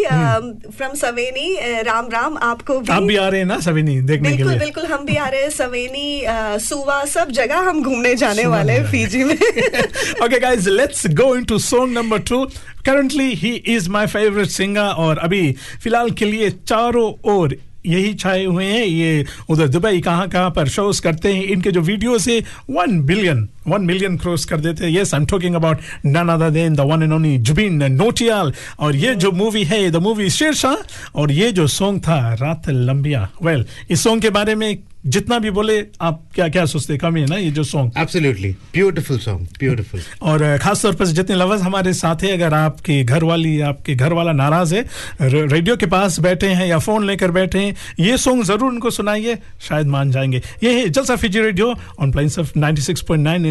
Speaker 5: from Saweni Ram Ram आपको भी
Speaker 4: आप भी आ रहे हैं ना सवेनी देखने के लिए?
Speaker 5: बिल्कुल हम भी आ रहे हैं सवेनी सुवा सब जगह हम घूमने जाने वाले हैं फीजी में।
Speaker 4: Okay guys let's go into song number two. Currently he is my favorite singer और अभी फ़िलहाल के लिए चारों ओर यही छाए हुए हैं। ये उधर दुबई कहाँ कहाँ पर शोज़ करते हैं। इनके जो वीडियोस है one billion one million cross कर देते हैं। Yes I am talking about none other than the one and only Jubin Nautiyal और ये जो मूवी है द मूवी शेरशाह और ये जो सॉन्ग था रात लंबिया वेल well, इस सॉन्ग के बारे में जितना भी बोले आप क्या क्या सोचते कमी है ना ये जो song
Speaker 6: absolutely beautiful song beautiful
Speaker 4: और खास तौर पर जितने लवर्स हमारे साथ हैं अगर आपके घर वाली आपके घर वाला नाराज़ है रेडियो के पास बैठे हैं या फ़ोन लेकर बैठे हैं ये सॉन्ग ज़रूर उनको सुनाइए शायद मान जाएँगे। ये है Jalsa Fiji radio on Plains of 96.9
Speaker 13: and this is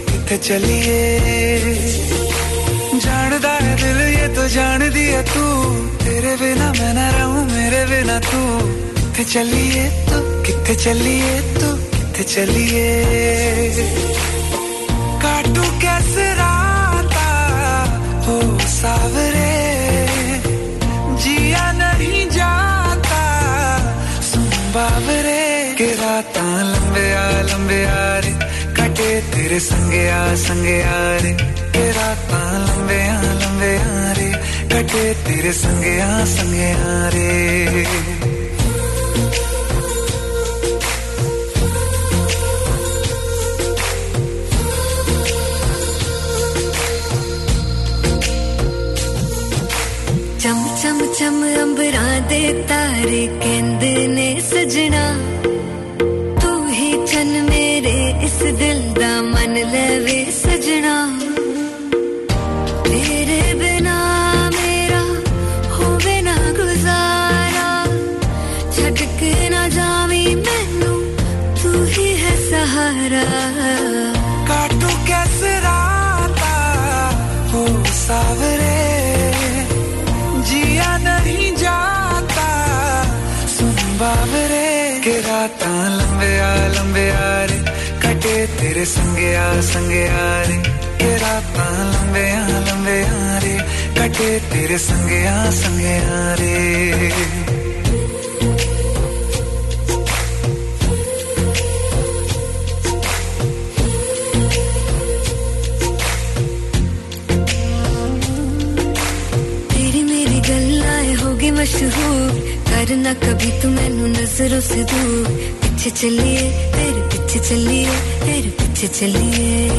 Speaker 13: किथे चलिए। जानदा है दिल ये तो जान दिया तू। तेरे बिना मैं ना रहूँ, मेरे बिना तू। किथे चलिए तू, किथे चलिए तू, किथे चलिए। काटू कैसे राता? हो सावरे। जिया नहीं जाता। सुन बाबरे के राता लंबे आ लंबे आ रे। के तेरे संगे आ संगे आ रे। तेरा ता लंबे आ लंबे आ रे। कटे, तेरे संगे आ संगे आ रे। चम चम चम, अंबरा दे तारे कहते तेरे संगे आ संगे आ रे। के राता लंबे आ लंबे आ रे। कटे तेरे संगे आ संगे आ रे।
Speaker 2: तेरी मशहूर। करना कभी तू मैनू नज़रों से दूर। पीछे चलिए, तेरे पीछे चलिए, तेरे पीछे चलिए।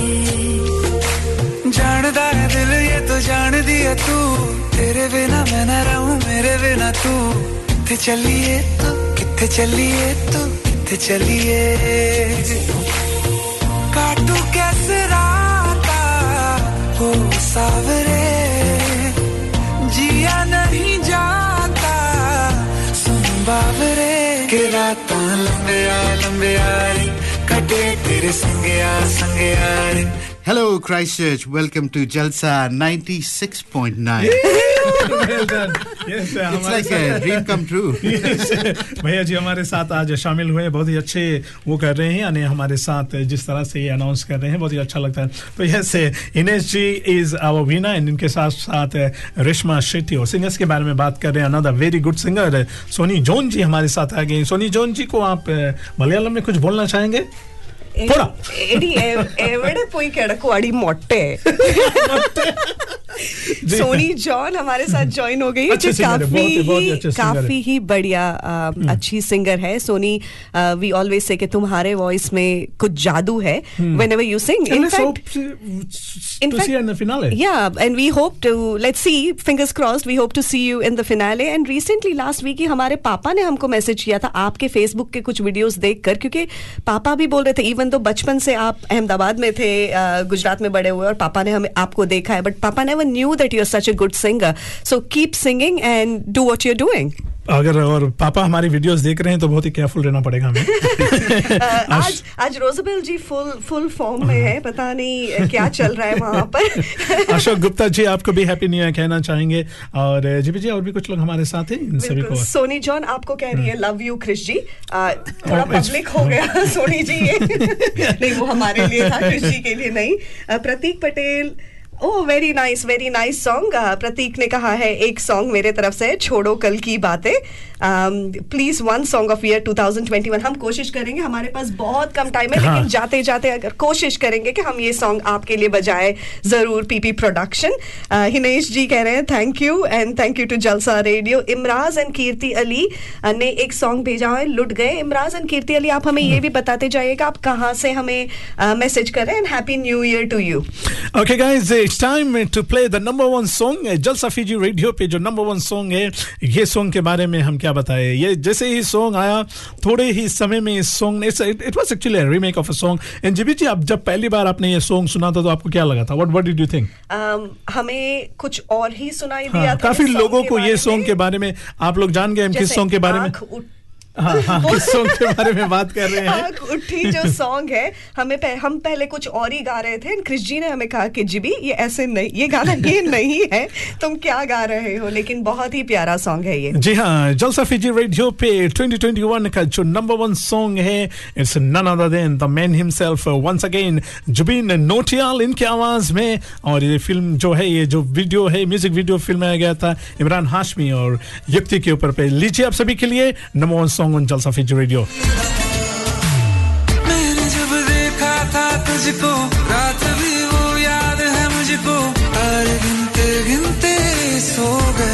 Speaker 13: जानदा है दिल ये तो जान दिया तू। तेरे बिना मैं न रहूँ मेरे बिना तू। किथे चलिए तू किथे चलिए तू किथे चलिए? काटू कैसे राता हो सावरे? जिया नहीं जाता सुन बावरे। के राता लंबे आ लंबे आरे
Speaker 6: Hello, Christchurch. Welcome to Jalsa 96.9.
Speaker 4: well done. Yes,
Speaker 6: It's like a dream come true.
Speaker 4: Yes, भैया जी हमारे साथ आज शामिल हुए बहुत ही अच्छे वो कर रहे हैं यानी हमारे साथ जिस तरह से ये अनाउंस कर रहे हैं बहुत ही अच्छा लगता है तो yes Inesh ji is our Veena and इनके साथ साथ रेशमा शेट्टी और सिंगर्स के बारे में बात कर रहे हैं another very good singer Sonny John ji हमारे साथ आ गए सोनी जोन जी को आप मलयालम में कुछ बोलना चाहेंगे
Speaker 5: എടി എ- എവിടെ പോയി കിടക്കുവാടി മൊട്ടെ सोनी जॉन हमारे साथ ज्वाइन हो गई है,
Speaker 4: अच्छे
Speaker 5: जो
Speaker 4: singer है, बहुत ही- बहुत ही
Speaker 5: काफी
Speaker 4: अच्छे singer है।
Speaker 5: काफी ही बढ़िया अ, अच्छी सिंगर है सोनी वी ऑलवेज से कि तुम्हारे वॉइस में कुछ जादू है
Speaker 4: Hmm.
Speaker 5: Whenever you sing
Speaker 4: And
Speaker 5: in
Speaker 4: let's hope
Speaker 5: in
Speaker 4: to
Speaker 5: fact-
Speaker 4: see her in the finale.
Speaker 5: Yeah, and we hope to let's see. Fingers crossed. We hope to see you in the finale. And recently, last week ही हमारे पापा ने हमको message किया था आपके Facebook के कुछ videos देखकर क्योंकि पापा भी बोल रहे थे इवन तो बचपन से आप अहमदाबाद में थे गुजरात में बड़े हुए और पापा ने हमें आपको देखा है बट पापा never knew that you are such a good singer so keep singing and do what you're doing
Speaker 4: अगर और पापा हमारी वीडियोस देख रहे हैं तो बहुत ही केयरफुल रहना पड़ेगा हमें।
Speaker 5: आज आज Rosabel ji full full form में है पता नहीं क्या चल रहा है वहाँ पर।
Speaker 4: अशोक गुप्ता जी आपको भी हैप्पी न्यू ईयर कहना चाहेंगे। और जीपी जी और भी कुछ लोग हमारे साथ हैं इन सभी को
Speaker 5: सोनी जॉन आपको कह रही है लव यू क्रिश जी। थोड़ा
Speaker 4: Oh,
Speaker 5: पब्लिक हो गया सोनी जी। ये नहीं वो हमारे लिए था क्रिश जी के लिए नहीं। Prateek Patel oh very nice very nice song Prateek ने कहा है एक सॉन्ग मेरे तरफ़ से छोड़ो कल की बातें। Please one song of year 2021 हम कोशिश करेंगे हमारे पास बहुत कम टाइम है
Speaker 4: हाँ।
Speaker 5: लेकिन जाते जाते अगर कोशिश करेंगे कि हम ये सॉन्ग आपके लिए बजाए ज़रूर पीपी प्रोडक्शन हिनेश जी कह रहे हैं thank you and thank you to Jalsa radio Imraj and Kirti Ali ने एक सॉन्ग भेजा है लुट गए। इमराज एंड कीर्ति अली आप हमें ये भी बताते जाइएगा आप कहाँ से हमें मैसेज करें and happy new year to you
Speaker 4: okay guys it's time to play the number one song Jalsa Fiji radio पे जो नंबर वन सॉन्ग है ये सॉन्ग के बारे में हम क्या बताएँ? ये जैसे ही सॉन्ग आया थोड़े ही समय में इस song it was actually a remake of a song and GB ji आप जब पहली बार आपने ये सॉन्ग सुना था तो आपको क्या लगा था? What what did you
Speaker 5: think हमें कुछ और ही सुनाई दिया
Speaker 4: हाँ,
Speaker 5: था
Speaker 4: काफ़ी लोगों
Speaker 5: को
Speaker 4: ये सॉन्ग के बारे में आप लोग जान गए किस सॉन्ग के बारे में। हाँ हाँ किस सॉन्ग के बारे में बात कर रहे हैं।
Speaker 5: उठी जो सॉन्ग है हमें पह, हम पहले कुछ और ही गा रहे थे क्रिश जी ने हमें कहा कि जीबी ये ऐसे नहीं ये गाना ये नहीं है तुम क्या गा रहे हो? लेकिन बहुत ही प्यारा सॉन्ग है ये।
Speaker 4: जी हाँ जलसा फीजी रेडियो पे 2021 का जो नंबर वन सॉन्ग है it's none other than the man himself once again Jubin Nautiyal इनकी आवाज़ में और ये फ़िल्म जो है ये जो वीडियो है म्यूज़िक वीडियो फिल्माया गया था इमरान हाशमी और युक्ति के ऊपर पे। लीजिए आप सभी के लिए
Speaker 13: number one song on Jalsa Fiji radio so गया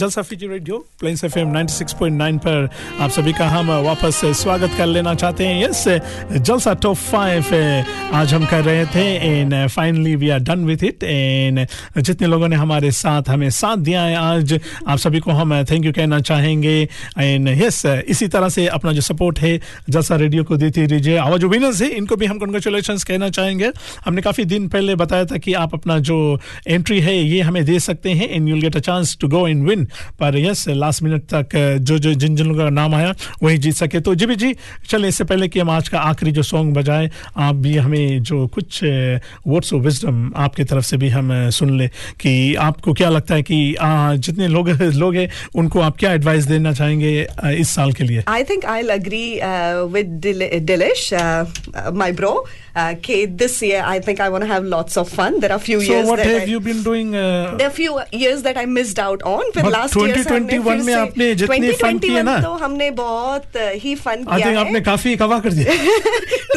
Speaker 4: Jalsa Fiji radio Plains F M 96.9 पर आप सभी का हम वापस स्वागत कर लेना चाहते हैं। यस जलसा टॉप फाइव आज हम कर रहे थे and finally we are done with it and जितने लोगों ने हमारे साथ हमें साथ दिया है आज, आप सभी को हम थैंक यू कहना चाहेंगे। एंड यस इसी तरह से अपना जो सपोर्ट है, जलसा रेडियो को देती रहिए। और जो विनर्स है इनको भी हम कंग्रेचुलेशन कहना चाहेंगे। हमने काफ़ी दिन पहले बताया था कि आप अपना जो एंट्री है, ये हमें दे सकते हैं and you'll get a chance to go in win पर यस लास्ट मिनट तक जो जो जिन जिन का नाम आया वही जीत सके। तो जी जी चले इससे पहले कि हम आज का आखिरी जो सॉन्ग बजाए आप भी हमें जो कुछ वर्ड्स ऑफ़ विजडम आपकी तरफ़ से भी हम सुन लें कि आपको क्या लगता है कि जितने लोग लोग हैं उनको आप क्या एडवाइस देना चाहेंगे इस साल के लिए?
Speaker 5: I think I agree with my bro Okay, uh, uh, uh this year I think I want to have lots of fun. There are a few last year से हमने
Speaker 4: 2021 में आपने जितनी fun की है
Speaker 5: 2021
Speaker 4: ना?
Speaker 5: तो हमने बहुत uh, ही फन किया है।
Speaker 4: आपने काफ़ी कवा कर दिया।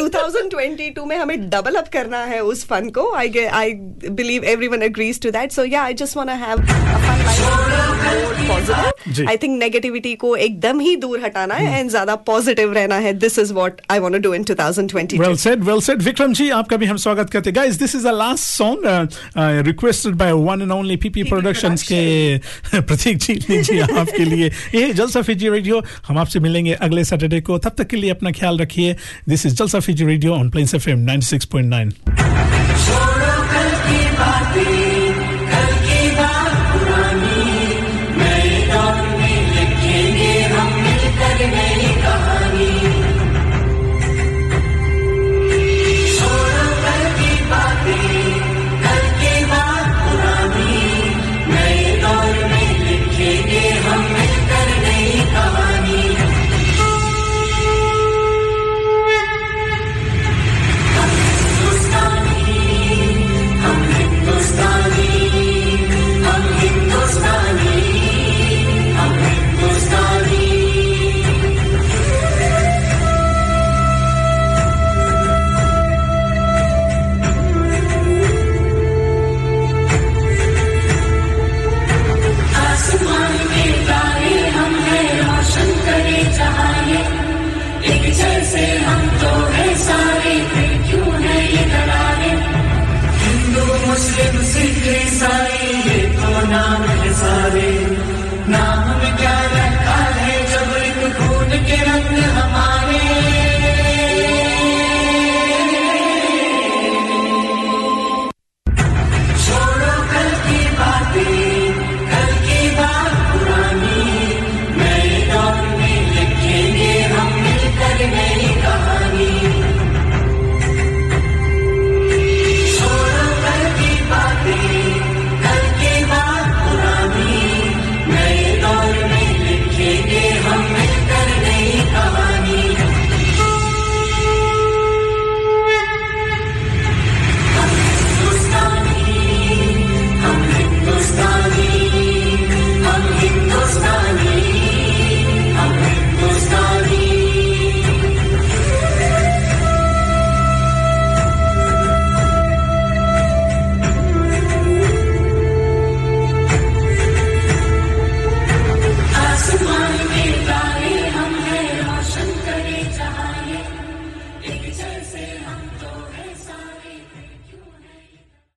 Speaker 5: 2022 में हमें डबल अप करना है उस फन को। I I believe everyone agrees to that so yeah I just want to have a fun life positive I think negativity को एकदम ही दूर हटाना है एंड ज़्यादा पॉजिटिव रहना है। This is what I want to do in 2022
Speaker 4: well said well said Vikram ji आपका भी हम स्वागत करते हैं। Guys this is the last song requested by one and only PP productions के प्रतीक जी लीजिए आपके लिए। ये जलसा फिजी रेडियो, हम आपसे मिलेंगे अगले सैटरडे को। तब तक के लिए अपना ख्याल रखिए। This is Jalsa Fiji radio on plains FM 96.9
Speaker 3: छोड़ो